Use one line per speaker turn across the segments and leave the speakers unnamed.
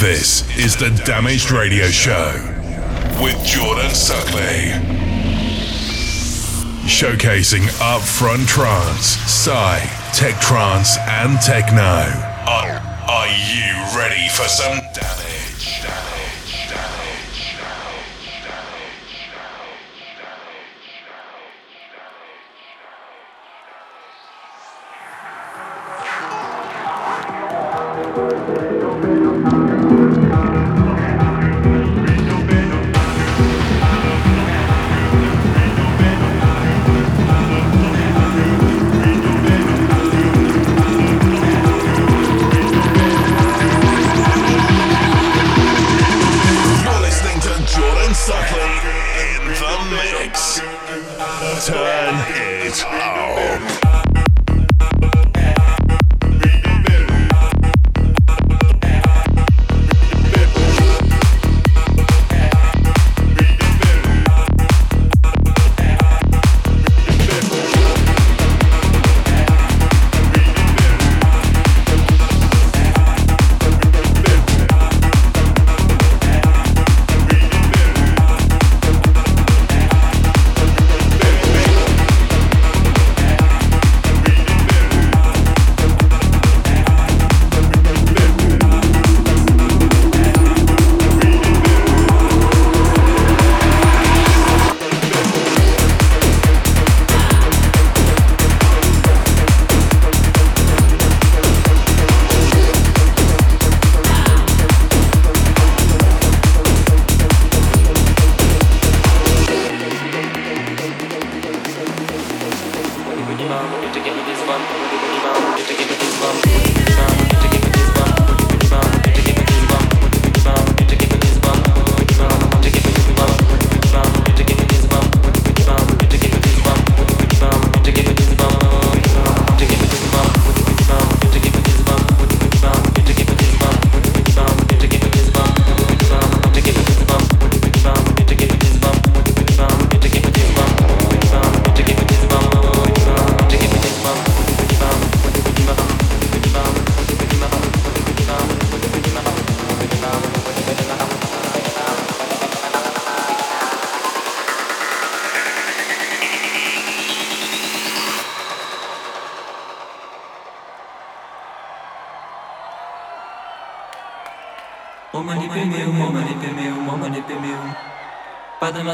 This is the Damaged Radio Show with Jordan Suckley. Showcasing upfront trance, psy, tech trance, and techno. Are, are you ready for some damage?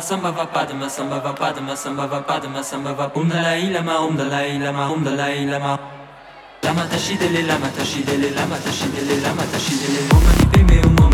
Padma samba padma samba va padma samba va padma samba va um dalai lama um dalai lama um dalai lama. Lama tashidele lama tashidele lama tashidele lama tashidele momani pimeu, momani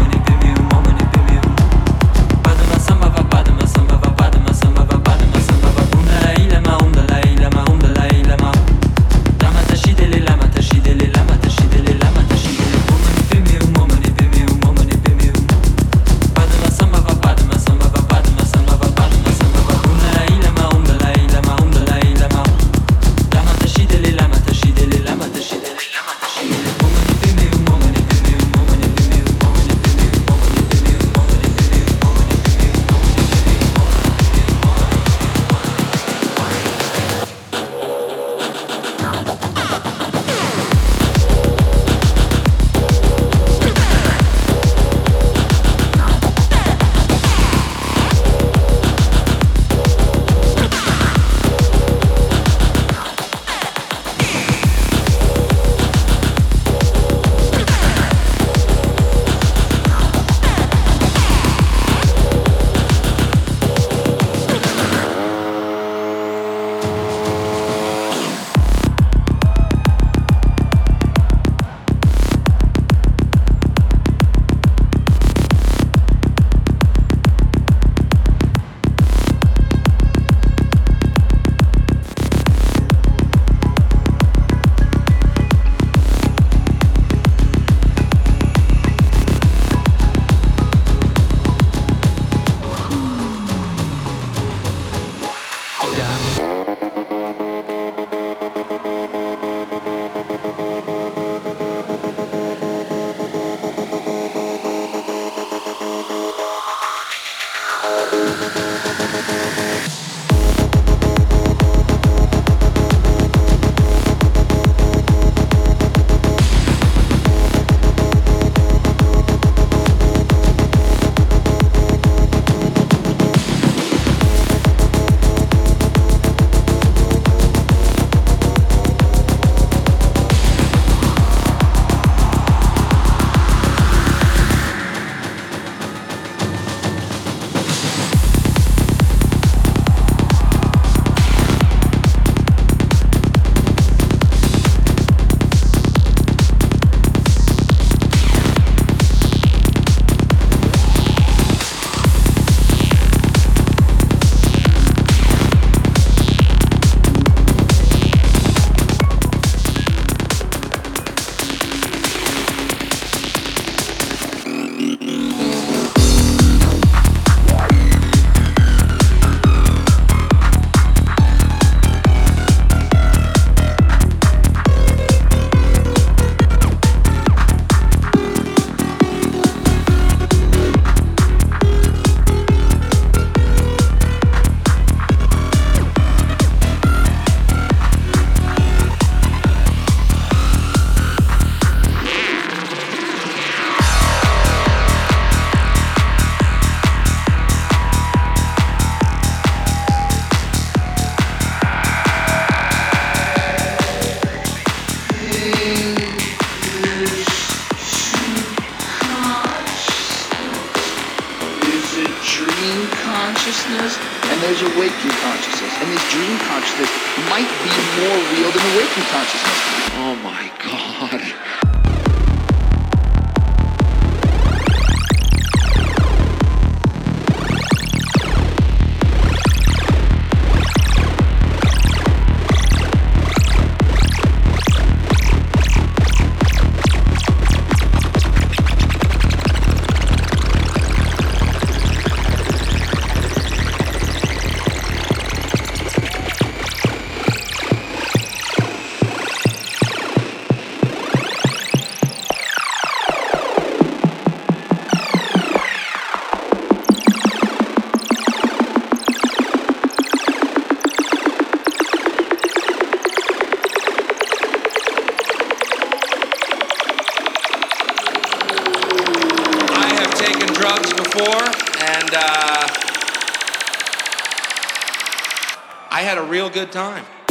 real
good time.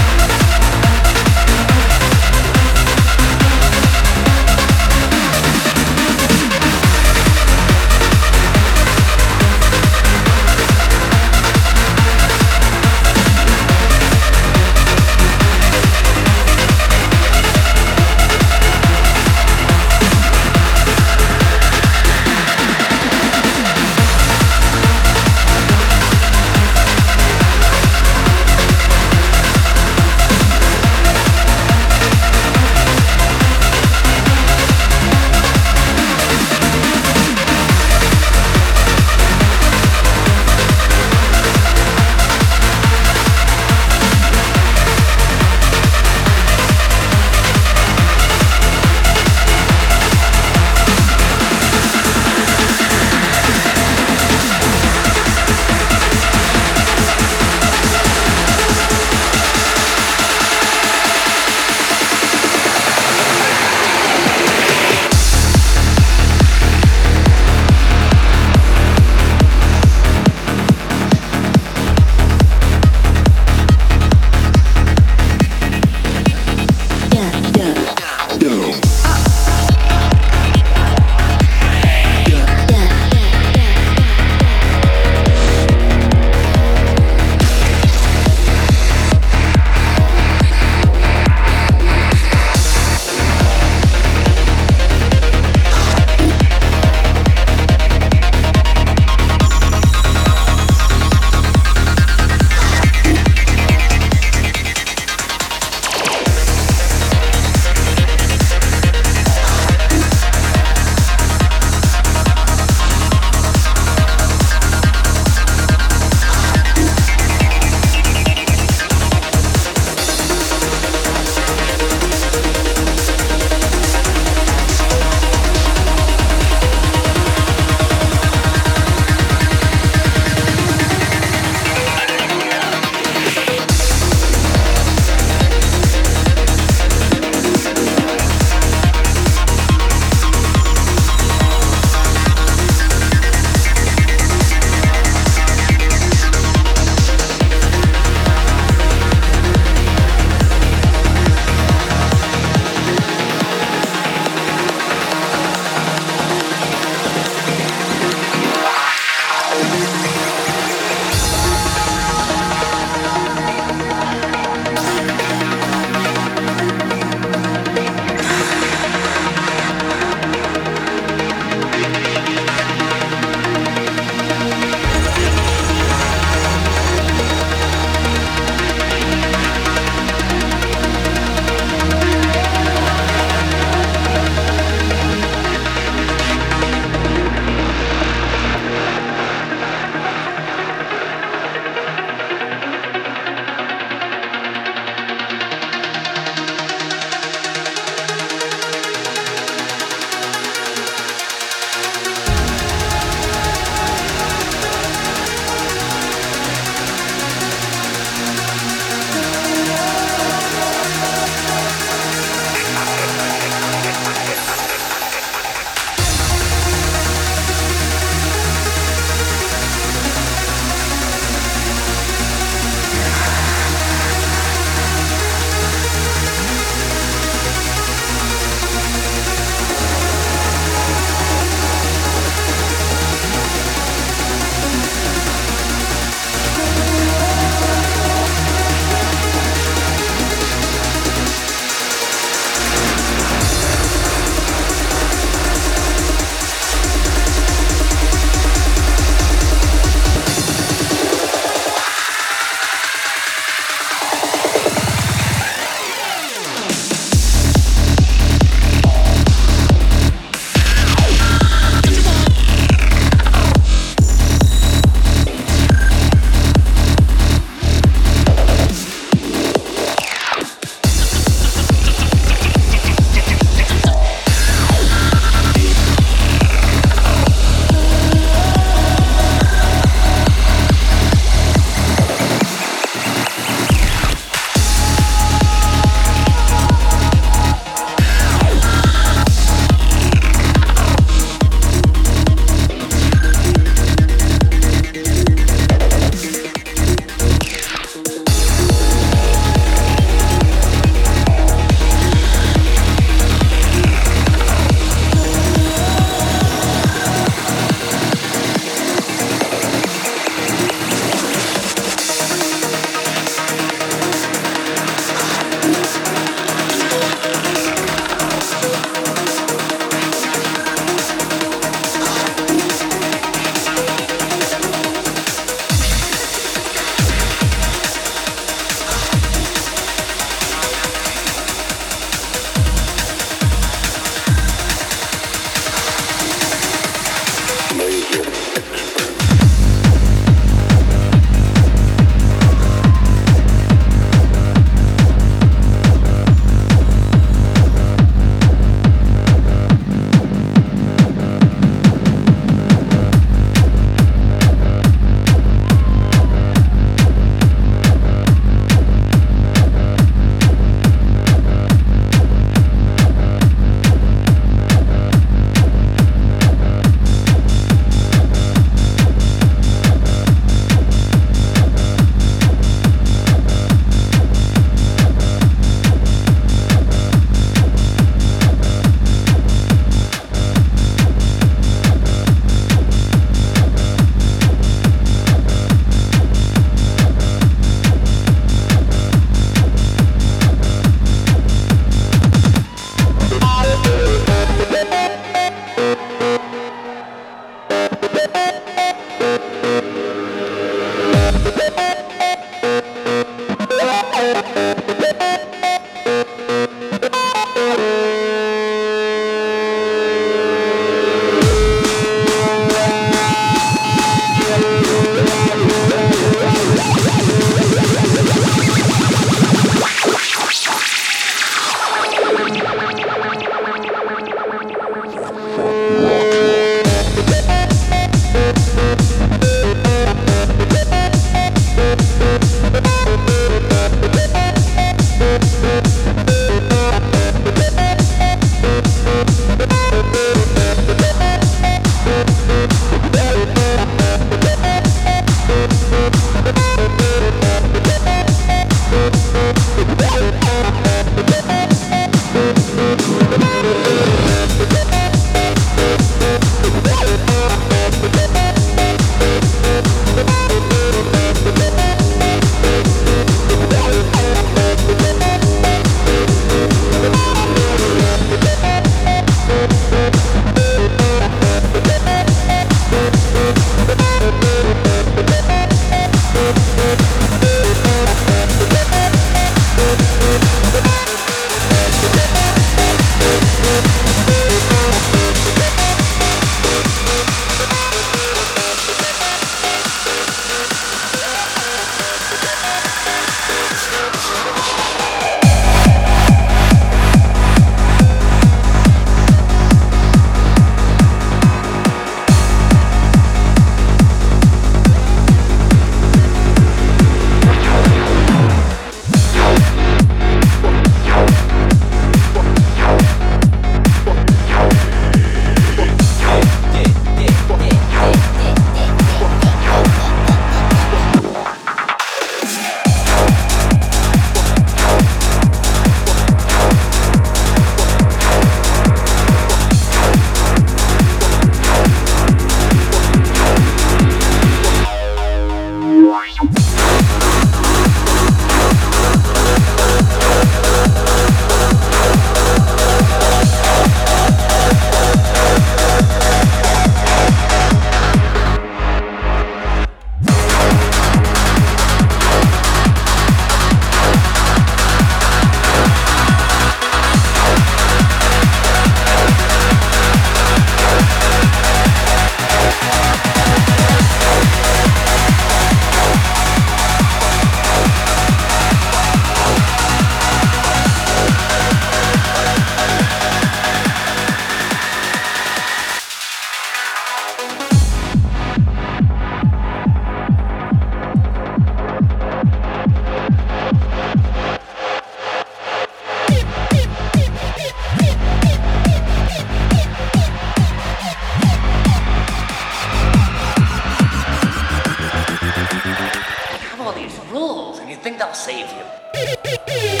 Savior.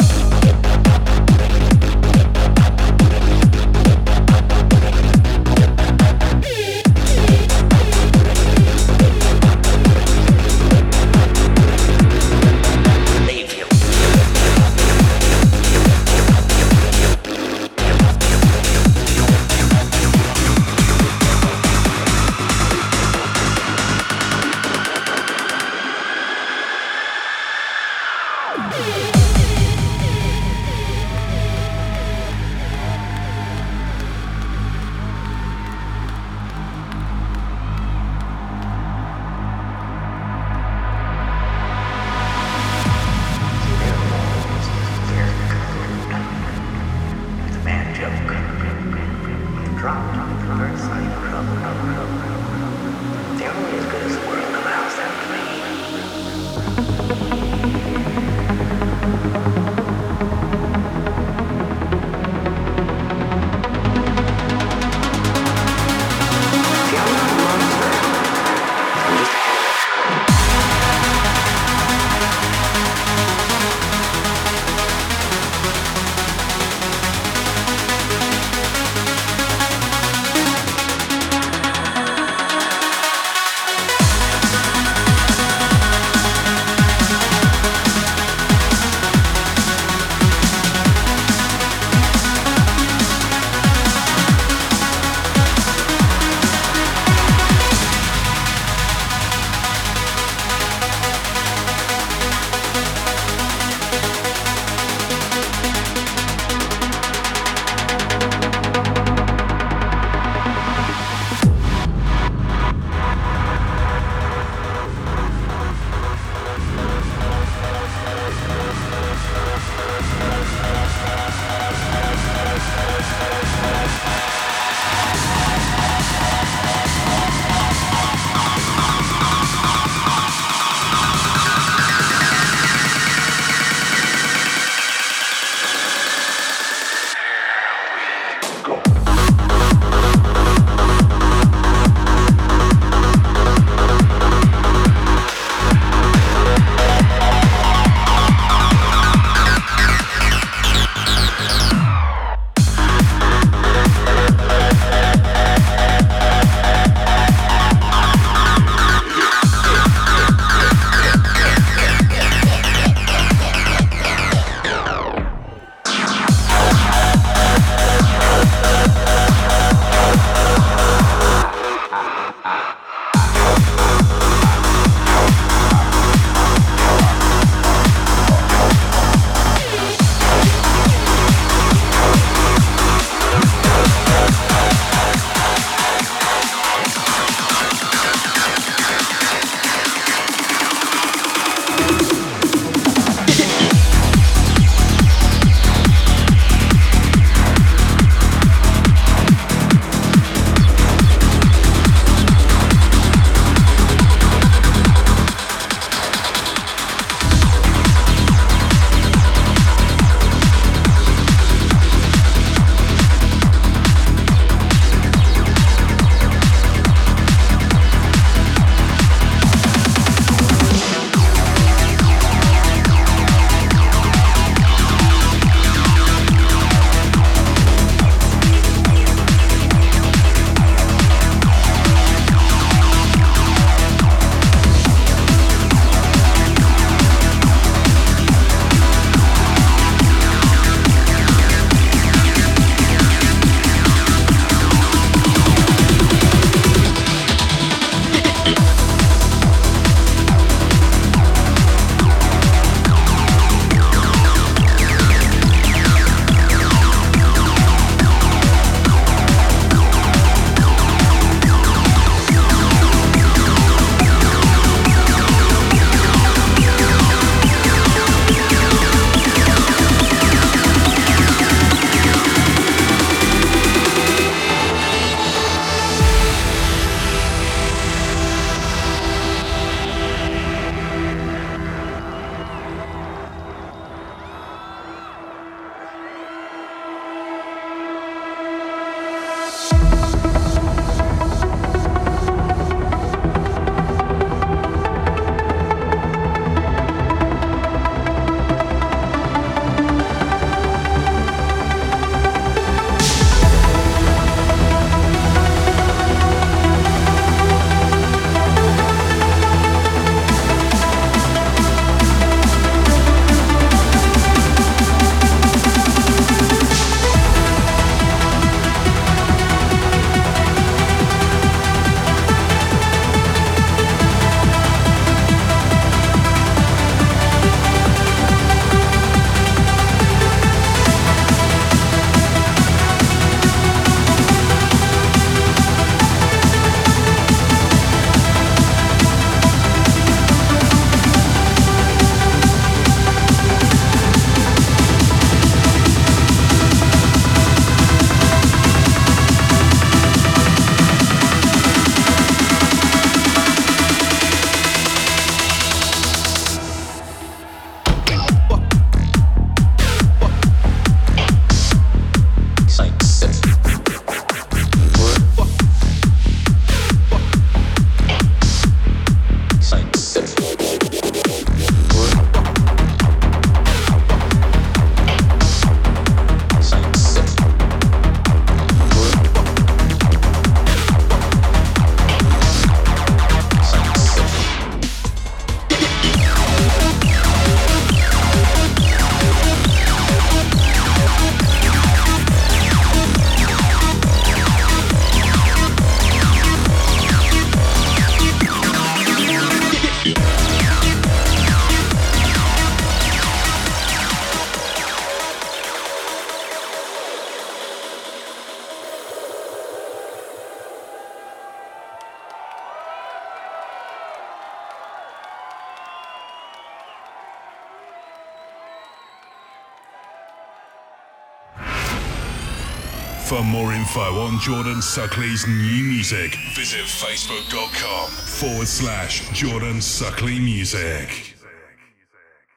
Info on Jordan Suckley's new music, visit facebook.com forward slash Jordan Suckley Music.